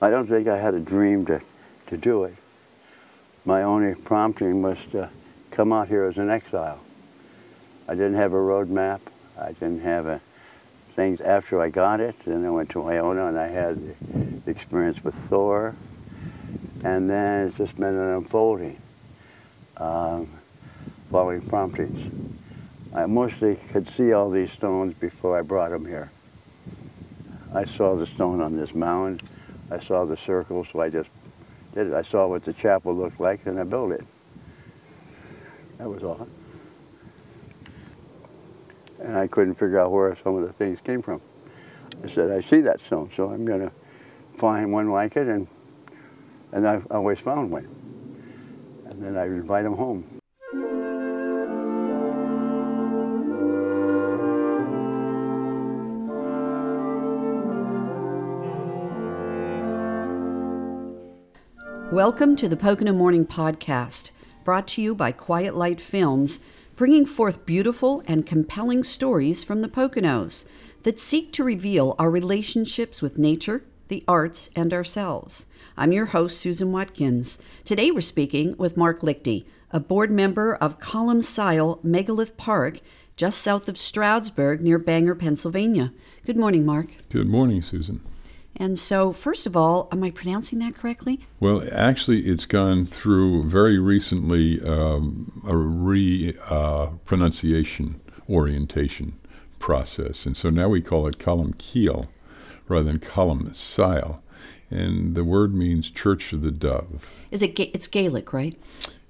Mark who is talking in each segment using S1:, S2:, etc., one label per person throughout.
S1: I don't think I had a dream to, to do it. My only prompting was to come out here as an exile. I didn't have a road map. I didn't have a, things after I got it. Then I went to Iona and I had the experience with Thor. And then it's just been an unfolding, um, following promptings. I mostly could see all these stones before I brought them here. I saw the stone on this mound. I saw the circle, so I just did it. I saw what the chapel looked like, and I built it. That was all. And I couldn't figure out where some of the things came from. I said, I see that stone, so I'm going to find one like it, and and I always found one. And then I invite them home.
S2: Welcome to the Pocono Morning Podcast, brought to you by Quiet Light Films, bringing forth beautiful and compelling stories from the Poconos that seek to reveal our relationships with nature, the arts, and ourselves. I'm your host, Susan Watkins. Today we're speaking with Mark Lichty, a board member of Columcille Megalith Park, just south of Stroudsburg near Bangor, Pennsylvania. Good morning, Mark.
S3: Good morning, Susan.
S2: And so, first of all, am I pronouncing that correctly?
S3: Well, actually, it's gone through very recently um, a re uh, pronunciation orientation process. And so now we call it Columcille rather than Columcille. And the word means Church of the Dove.
S2: Is it? Ga- it's Gaelic, right?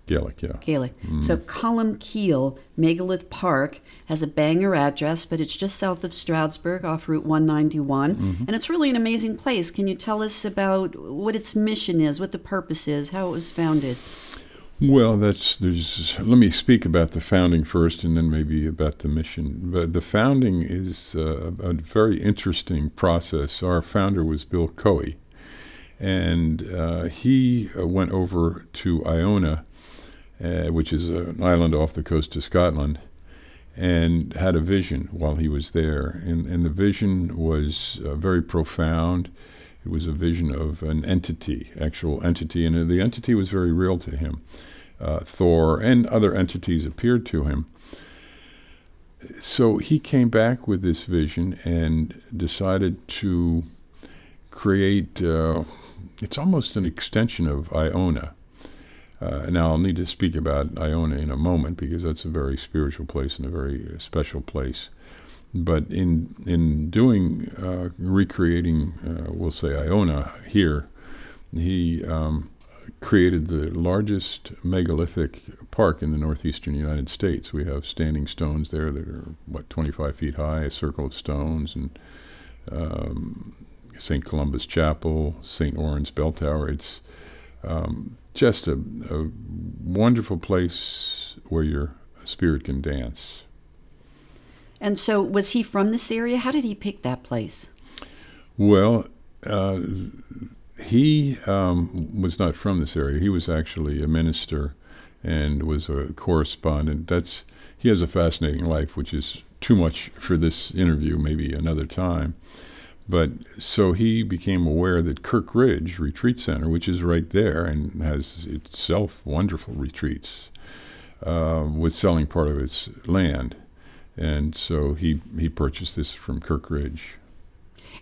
S3: Gaelic, yeah.
S2: Gaelic. So Columcille Megalith Park has a Bangor address, but it's just south of Stroudsburg off Route 191. And it's really an amazing place. Can you tell us about what its mission is, what the purpose is, how it was founded?
S3: Well, that's there's. Let me speak about the founding first, and then maybe about the mission. But the founding is uh, a very interesting process. Our founder was Bill Cohea, and uh, he uh, went over to Iona, uh, which is an island off the coast of Scotland, and had a vision while he was there. And, and the vision was uh, very profound. It was a vision of an entity, actual entity, and the entity was very real to him. Uh, Thor and other entities appeared to him. So he came back with this vision and decided to create. Uh, it's almost an extension of Iona. Uh, now I'll need to speak about Iona in a moment because that's a very spiritual place and a very uh, special place. But in in doing uh, recreating, uh, we'll say Iona here, he um, created the largest megalithic park in the northeastern United States. We have standing stones there that are what 25 feet high, a circle of stones, and um, St. Columba's Chapel, St. Oran's Bell Tower. It's um, just a, a wonderful place where your spirit can dance.
S2: And so, was he from this area? How did he pick that place?
S3: Well, uh, he um, was not from this area. He was actually a minister and was a correspondent. That's he has a fascinating life, which is too much for this interview. Maybe another time. But so he became aware that Kirkridge Retreat Center, which is right there and has itself wonderful retreats, uh, was selling part of its land, and so he he purchased this from Kirkridge.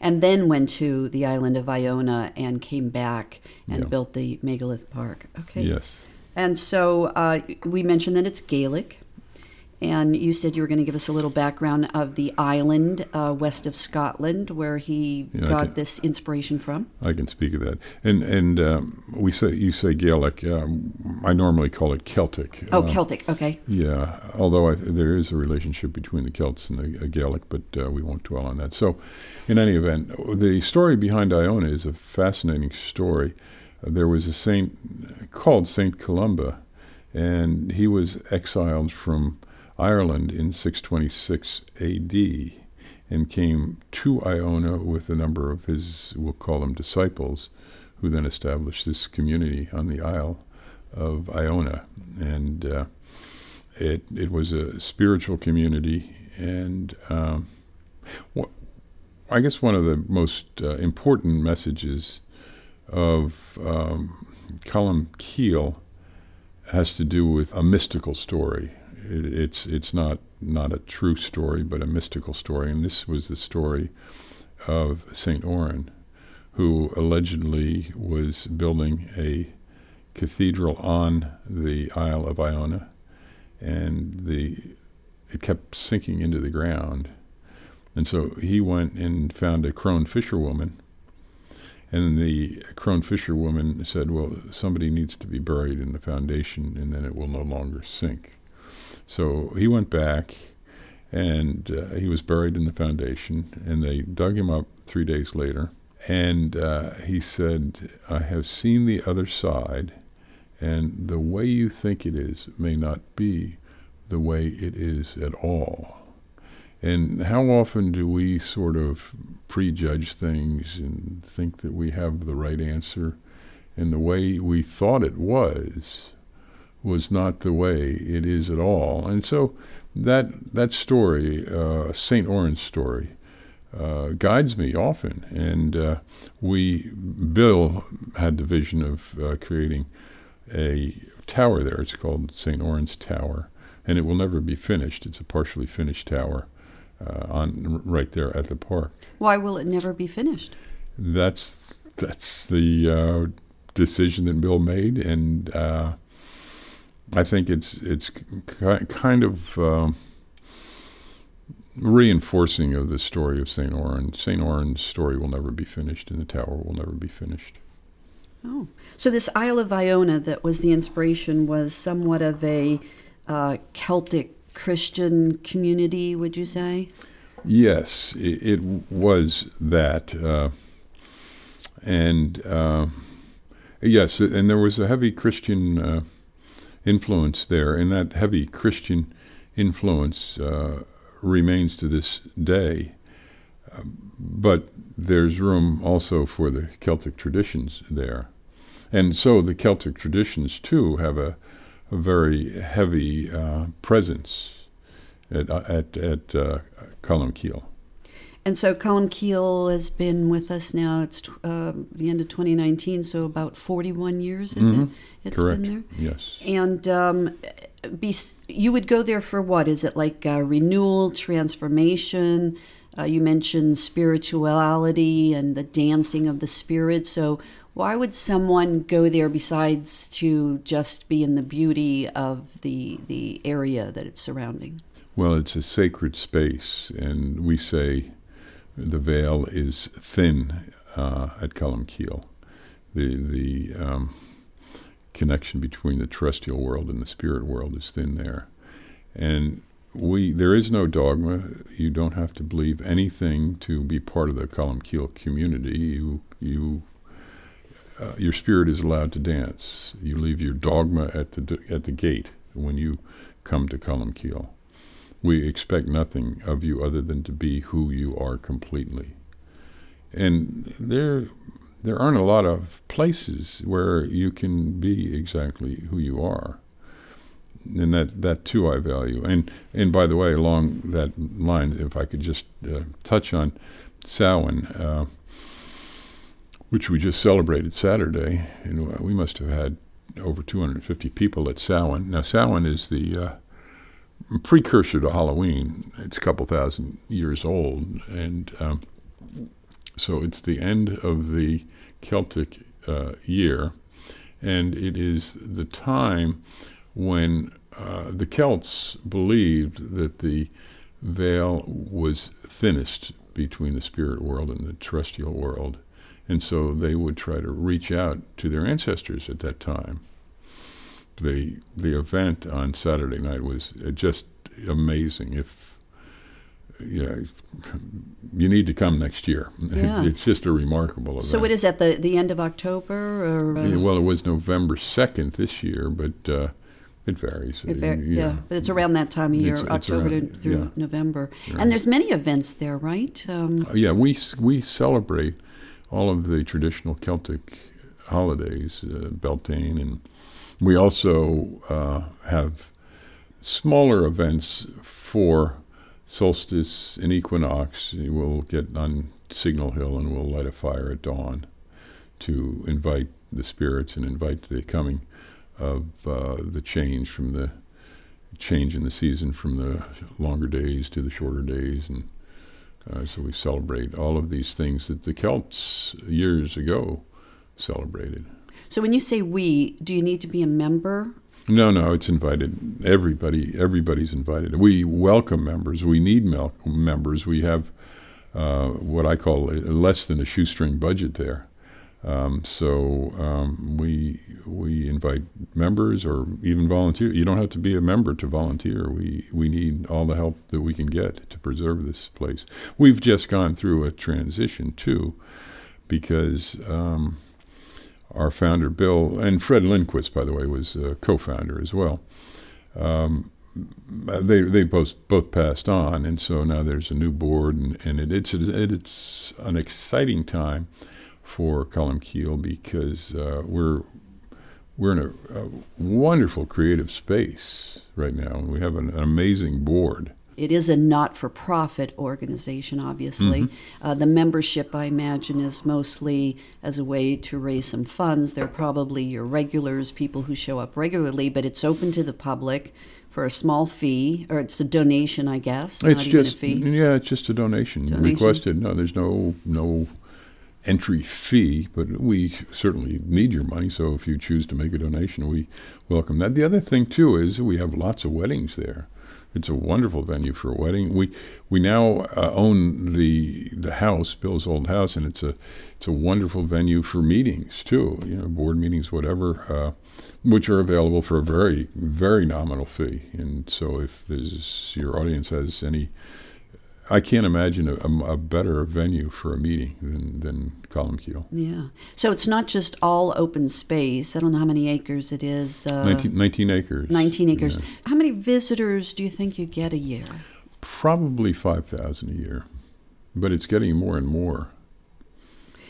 S2: And then went to the island of Iona and came back and
S3: Yeah.
S2: built the Megalith Park. Okay.
S3: Yes.
S2: And so uh, we mentioned that it's Gaelic. And you said you were going to give us a little background of the island uh, west of Scotland where he
S3: Yeah,
S2: got
S3: can-
S2: this inspiration from.
S3: I can speak of that. And and um, we say you say Gaelic. Um, I normally call it Celtic.
S2: Oh,
S3: Uh,
S2: Celtic. Okay.
S3: Yeah, although I, there is a relationship between the Celts and the uh, Gaelic, but uh, we won't dwell on that. So, in any event, the story behind Iona is a fascinating story. Uh, there was a saint called Saint Columba, and he was exiled from Ireland in 626 A.D. and came to Iona with a number of his, we'll call them disciples, who then established this community on the Isle of Iona, and. Uh, it it was a spiritual community, and um, wh- I guess one of the most uh, important messages of um, Colum Keel has to do with a mystical story. It, it's it's not not a true story, but a mystical story. And this was the story of Saint Oran, who allegedly was building a cathedral on the Isle of Iona, and the it kept sinking into the ground. And so he went and found a crone fisherwoman. And the crone fisherwoman said, Well, somebody needs to be buried in the foundation, and then it will no longer sink. So he went back and uh, he was buried in the foundation, and they dug him up three days later. And uh, he said, I have seen the other side, and the way you think it is may not be the way it is at all. And how often do we sort of prejudge things and think that we have the right answer, and the way we thought it was was not the way it is at all? And so that that story, uh, Saint Oran's story, uh, guides me often. And uh, we, Bill, had the vision of uh, creating a tower there. It's called Saint Oran's Tower, and it will never be finished. It's a partially finished tower uh, on right there at the park.
S2: Why will it never be finished?
S3: That's that's the uh, decision that Bill made, and uh, I think it's it's kind of um, reinforcing of the story of Saint Oran. Saint Oran's story will never be finished, and the tower will never be finished.
S2: Oh, so this Isle of Iona that was the inspiration was somewhat of a uh, Celtic Christian community, would you say?
S3: Yes, it, it was that, uh, and uh, yes, and there was a heavy Christian uh, influence there, and that heavy Christian influence uh, remains to this day. Um, but there's room also for the Celtic traditions there, and so the Celtic traditions too have a, a very heavy uh, presence at at, at uh, Columkille.
S2: And so Columkille has been with us now. It's uh, the end of 2019, so about 41 years, is
S3: Mhm.
S2: it? It's
S3: Correct.
S2: been there.
S3: Yes.
S2: And um, be, you would go there for what? Is it like uh, renewal, transformation? Uh, you mentioned spirituality and the dancing of the spirit. So, why would someone go there besides to just be in the beauty of the the area that it's surrounding?
S3: Well, it's a sacred space, and we say the veil is thin uh, at Columkille. The the um, connection between the terrestrial world and the spirit world is thin there, and we there is no dogma. You don't have to believe anything to be part of the Columkille community. You you. Uh, your spirit is allowed to dance. You leave your dogma at the at the gate when you come to Columkille. We expect nothing of you other than to be who you are completely. And there, there aren't a lot of places where you can be exactly who you are. And that, that too I value. And, and by the way, along that line, if I could just uh, touch on Samhain, uh, which we just celebrated Saturday, and we must have had over 250 people at Samhain. Now, Samhain is the uh, precursor to Halloween. It's a couple thousand years old, and um, so it's the end of the Celtic uh, year, and it is the time when uh, the Celts believed that the veil was thinnest between the spirit world and the terrestrial world, and so they would try to reach out to their ancestors at that time the the event on Saturday night was uh, just amazing. If yeah, you need to come next year.
S2: Yeah.
S3: It's just a remarkable event.
S2: So, what is that? The the end of October, or uh,
S3: Yeah, well, it was November second this year, but uh, it varies.
S2: It var-
S3: Uh,
S2: yeah. but it's around that time of year,
S3: It's- it's
S2: October
S3: around-
S2: to, through
S3: yeah.
S2: November.
S3: Right.
S2: And there's many events there, right? Um,
S3: Uh, yeah, we we celebrate all of the traditional Celtic holidays, uh, Beltane, and we also uh, have smaller events for solstice and equinox. We'll get on Signal Hill and we'll light a fire at dawn to invite the spirits and invite the coming of uh, the change from the change in the season from the longer days to the shorter days, and uh, so we celebrate all of these things that the Celts years ago celebrated.
S2: So when you say we, do you need to be a member?
S3: No, no, it's invited. Everybody, everybody's invited. We welcome members. We need mel- members. We have uh, what I call a, less than a shoestring budget there. Um, so um, we we invite members or even volunteer. You don't have to be a member to volunteer. We we need all the help that we can get to preserve this place. We've just gone through a transition too, because um, our founder Bill and Fred Lindquist, by the way, was a co-founder as well. Um, they they both both passed on, and so now there's a new board, and, and it, it's it, it's an exciting time for Columkille because uh, we're we're in a, a, wonderful creative space right now. and We have an, an amazing board.
S2: It is a not for profit organization, obviously. Mm-hmm. Uh, the membership, I imagine, is mostly as a way to raise some funds. They're probably your regulars, people who show up regularly, but it's open to the public for a small fee, or it's a donation, I guess.
S3: It's just yeah, it's just a donation, donation, requested. No, there's no no entry fee, but we certainly need your money. So if you choose to make a donation, we welcome that. The other thing too is we have lots of weddings there. It's a wonderful venue for a wedding. We we now uh, own the the house, Bill's old house, and it's a it's a wonderful venue for meetings too. You know, board meetings, whatever, uh, which are available for a very very nominal fee. And so if there's your audience has any I can't imagine a, a, better venue for a meeting than, than Columkille.
S2: Yeah. So it's not just all open space. I don't know how many acres it is.
S3: Uh, 19, 19 acres.
S2: 19 acres. Yeah. How many visitors do you think you get a year?
S3: Probably 5,000 a year, but it's getting more and more.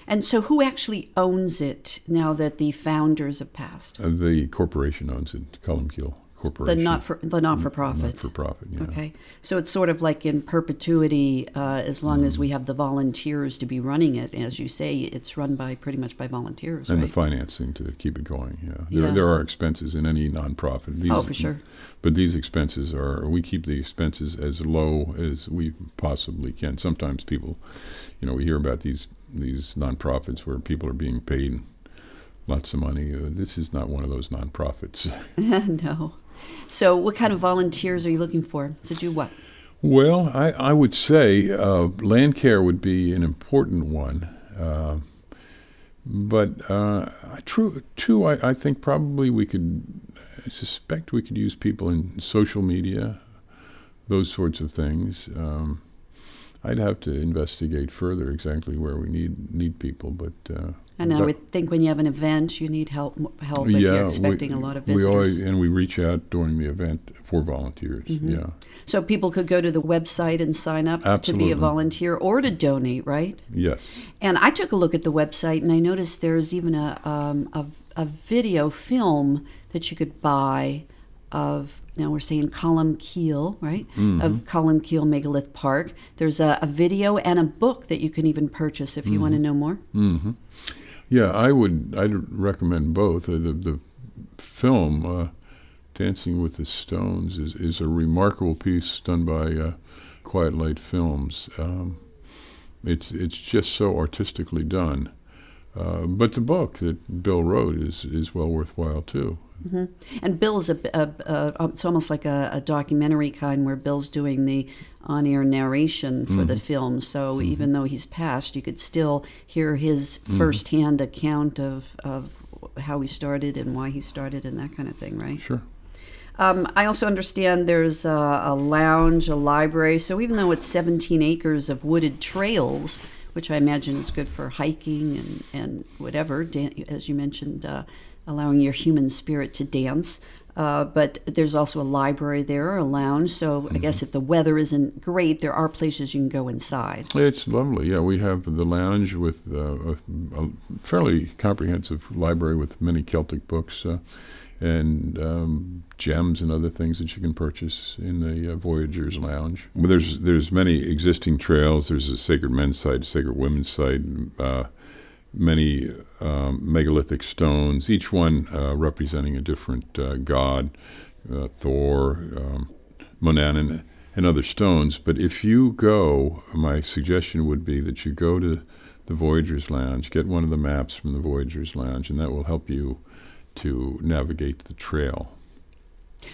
S2: And so, who actually owns it now that the founders have passed?
S3: Uh, the corporation owns it, Columkille corporation.
S2: The not for the not for profit.
S3: Not for profit. Yeah.
S2: Okay, so it's sort of like in perpetuity, uh, as long mm. as we have the volunteers to be running it. As you say, it's run by pretty much by volunteers.
S3: And
S2: right?
S3: the financing to keep it going. Yeah, there, yeah. there are expenses in any nonprofit.
S2: These, oh, for sure.
S3: But these expenses are we keep the expenses as low as we possibly can. Sometimes people, you know, we hear about these these nonprofits where people are being paid lots of money. Uh, this is not one of those nonprofits.
S2: no. So, what kind of volunteers are you looking for to do what?
S3: Well, I, I would say uh, land care would be an important one. Uh, but uh, true, too, I, I, think probably we could, I suspect we could use people in social media, those sorts of things. Um, I'd have to investigate further exactly where we need need people, but. Uh,
S2: and I would think when you have an event, you need help help if you're expecting
S3: we,
S2: a lot of visitors.
S3: We always, and we reach out during the event for volunteers. Mm-hmm. Yeah.
S2: So people could go to the website and sign up
S3: Absolutely.
S2: to be a volunteer or to donate, right?
S3: Yes.
S2: And I took a look at the website and I noticed there's even a um, a, a video film that you could buy of now we're saying Columkille, right? Mm-hmm. Of Columkille Megalith Park. There's a, a, video and a book that you can even purchase if you mm-hmm. want to know more.
S3: Mm-hmm. Yeah, I would. I'd recommend both. Uh, the the film uh, Dancing with the Stones is is a remarkable piece done by uh, Quiet Light Films. Um, it's it's just so artistically done. Uh, but the book that Bill wrote is is well worthwhile too.
S2: Mm-hmm. And Bill is a, a, a, it's almost like a, a, documentary kind where Bill's doing the on-air narration for mm-hmm. the film. So mm-hmm. even though he's passed, you could still hear his mm-hmm. firsthand account of of how he started and why he started and that kind of thing, right?
S3: Sure.
S2: Um, I also understand there's a, a lounge, a library. So even though it's 17 acres of wooded trails, which I imagine is good for hiking and, and whatever, as you mentioned, uh, allowing your human spirit to dance. Uh, but there's also a library there, a lounge. So mm-hmm. I guess if the weather isn't great, there are places you can go inside.
S3: It's lovely. Yeah, we have the lounge with uh, a, a, fairly comprehensive library with many Celtic books. Uh, and um, gems and other things that you can purchase in the uh, Voyagers Lounge. Well, There's there's many existing trails. There's a Sacred Men's site, Sacred Women's site. Uh, many um, megalithic stones, each one uh, representing a different uh, god, uh, Thor, um, and other stones. But if you go, my suggestion would be that you go to the Voyagers Lounge, get one of the maps from the Voyagers Lounge, and that will help you to navigate the trail.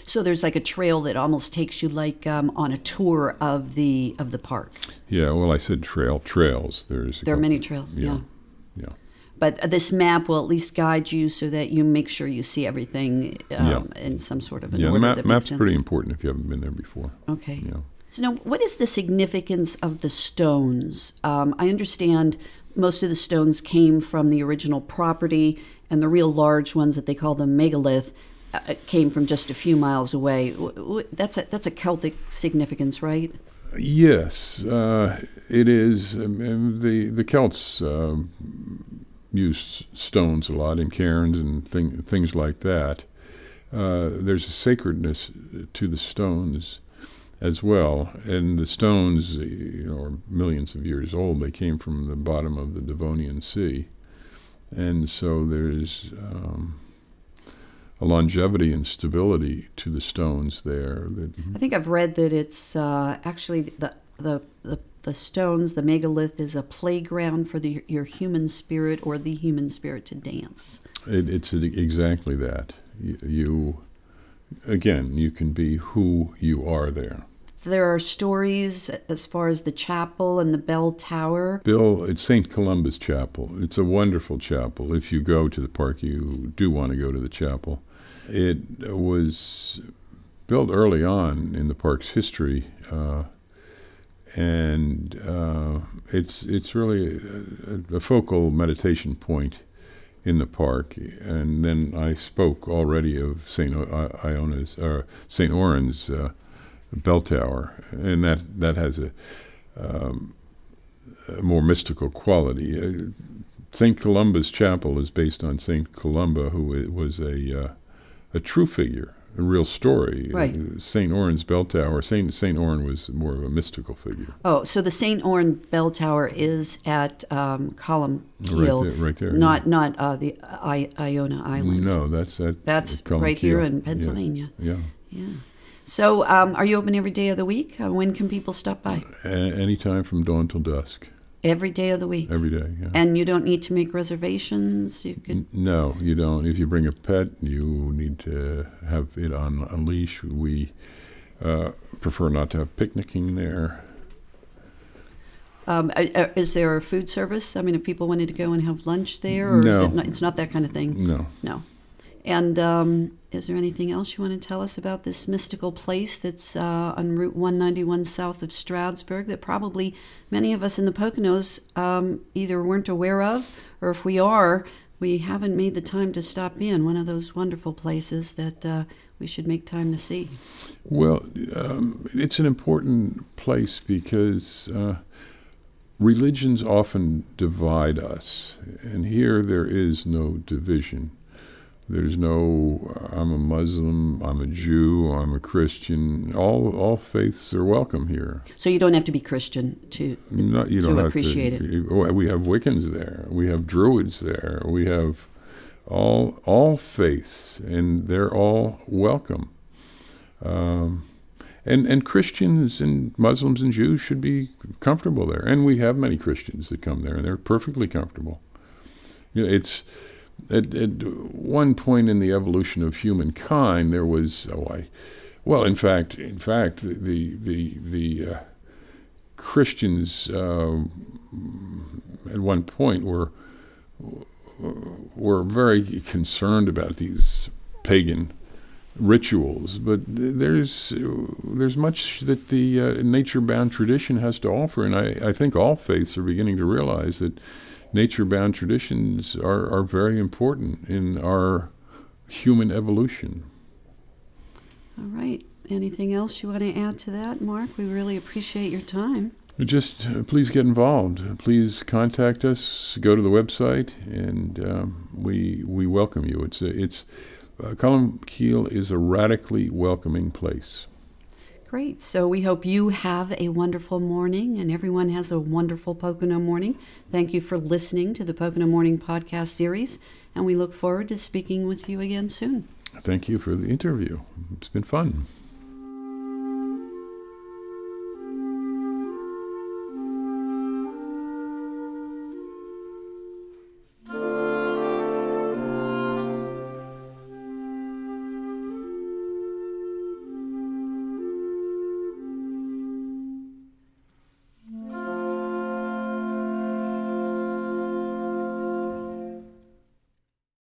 S2: So there's like a trail that almost takes you like um, on a tour of the of the park.
S3: Yeah, well, I said trail trails. There's
S2: There are many trails. Yeah.
S3: yeah.
S2: But this map will at least guide you so that you make sure you see everything um, in some sort of an
S3: Yeah, the
S2: order
S3: map,
S2: that makes
S3: map's
S2: sense.
S3: pretty important if you haven't been there before.
S2: Okay.
S3: Yeah.
S2: So now, what is the significance of the stones? Um, I understand most of the stones came from the original property, and the real large ones that they call the megalith uh, came from just a few miles away. That's a that's a Celtic significance, right?
S3: Yes, uh, it is. Um, um, the the Celts um, used stones a lot in cairns and thing, things like that. Uh, there's a sacredness to the stones as well, and the stones, you know, are millions of years old. They came from the bottom of the Devonian Sea, and so there's um, a longevity and stability to the stones there that
S2: I think I've read that it's uh, actually the, the the the stones, the megalith, is a playground for the, your human spirit or the human spirit to dance.
S3: It, it's exactly that. You, you, again, you can be who you are there.
S2: There are stories as far as the chapel and the bell tower.
S3: Bill, it's St. Columba's Chapel. It's a wonderful chapel. If you go to the park, you do want to go to the chapel. It was built early on in the park's history, uh, and uh, it's it's really a, a focal meditation point in the park. And then I spoke already of Saint Iona's or Saint Oran's uh, bell tower, and that that has a, um, a more mystical quality. Uh, Saint Columba's chapel is based on Saint Columba, who was a uh, a true figure, a real story.
S2: Right.
S3: Saint Oran's bell tower. Saint Saint Oran was more of a mystical figure.
S2: Oh, so the St. Oran bell tower is at um, Column
S3: Right there, right there.
S2: not not uh, the I- Iona Island.
S3: No, that's at
S2: That's right here
S3: Keel.
S2: in
S3: Yeah,
S2: Pennsylvania.
S3: Yeah.
S2: Yeah. So, um, are you open every day of the week? Uh, when can people stop by?
S3: A- anytime from dawn till dusk,
S2: Every day of the week.
S3: every day. Yeah.
S2: And you don't need to make reservations. You could.
S3: No, you don't. If you bring a pet, you need to have it on a leash. We uh, prefer not to have picnicking there.
S2: Um, is there a food service? I mean, if people wanted to go and have lunch there, or is it not, it's not that kind of thing?
S3: No.
S2: No. And um, is there anything else you want to tell us about this mystical place that's uh, on Route 191 south of Stroudsburg that probably many of us in the Poconos um, either weren't aware of, or if we are, we haven't made the time to stop in? One of those wonderful places that uh, we should make time to see.
S3: Well, um, it's an important place because uh, religions often divide us, and here there is no division. There's no I'm a Muslim, I'm a Jew, I'm a Christian. All all faiths are welcome here.
S2: So you don't have to be Christian to.
S3: Not, you
S2: to
S3: don't have
S2: appreciate
S3: to, it. We have Wiccans there. We have Druids there. We have all all faiths, and they're all welcome. Um, and and Christians and Muslims and Jews should be comfortable there. And we have many Christians that come there, and they're perfectly comfortable. You know, it's at, at one point in the evolution of humankind, there was oh I, well in fact in fact the the the uh, Christians uh, at one point were were very concerned about these pagan rituals, but there's there's much that the uh, nature-bound tradition has to offer, and I, I think all faiths are beginning to realize that nature-bound traditions are, are very important in our human evolution.
S2: All right. Anything else you want to add to that, Mark? We really appreciate your time.
S3: Just uh, please get involved. Please contact us. Go to the website, and um, we we welcome you. It's a, it's uh, Columkille is a radically welcoming place.
S2: Great. So we hope you have a wonderful morning and everyone has a wonderful Pocono morning. Thank you for listening to the Pocono Morning podcast series, and we look forward to speaking with you again soon.
S3: Thank you for the interview. It's been fun.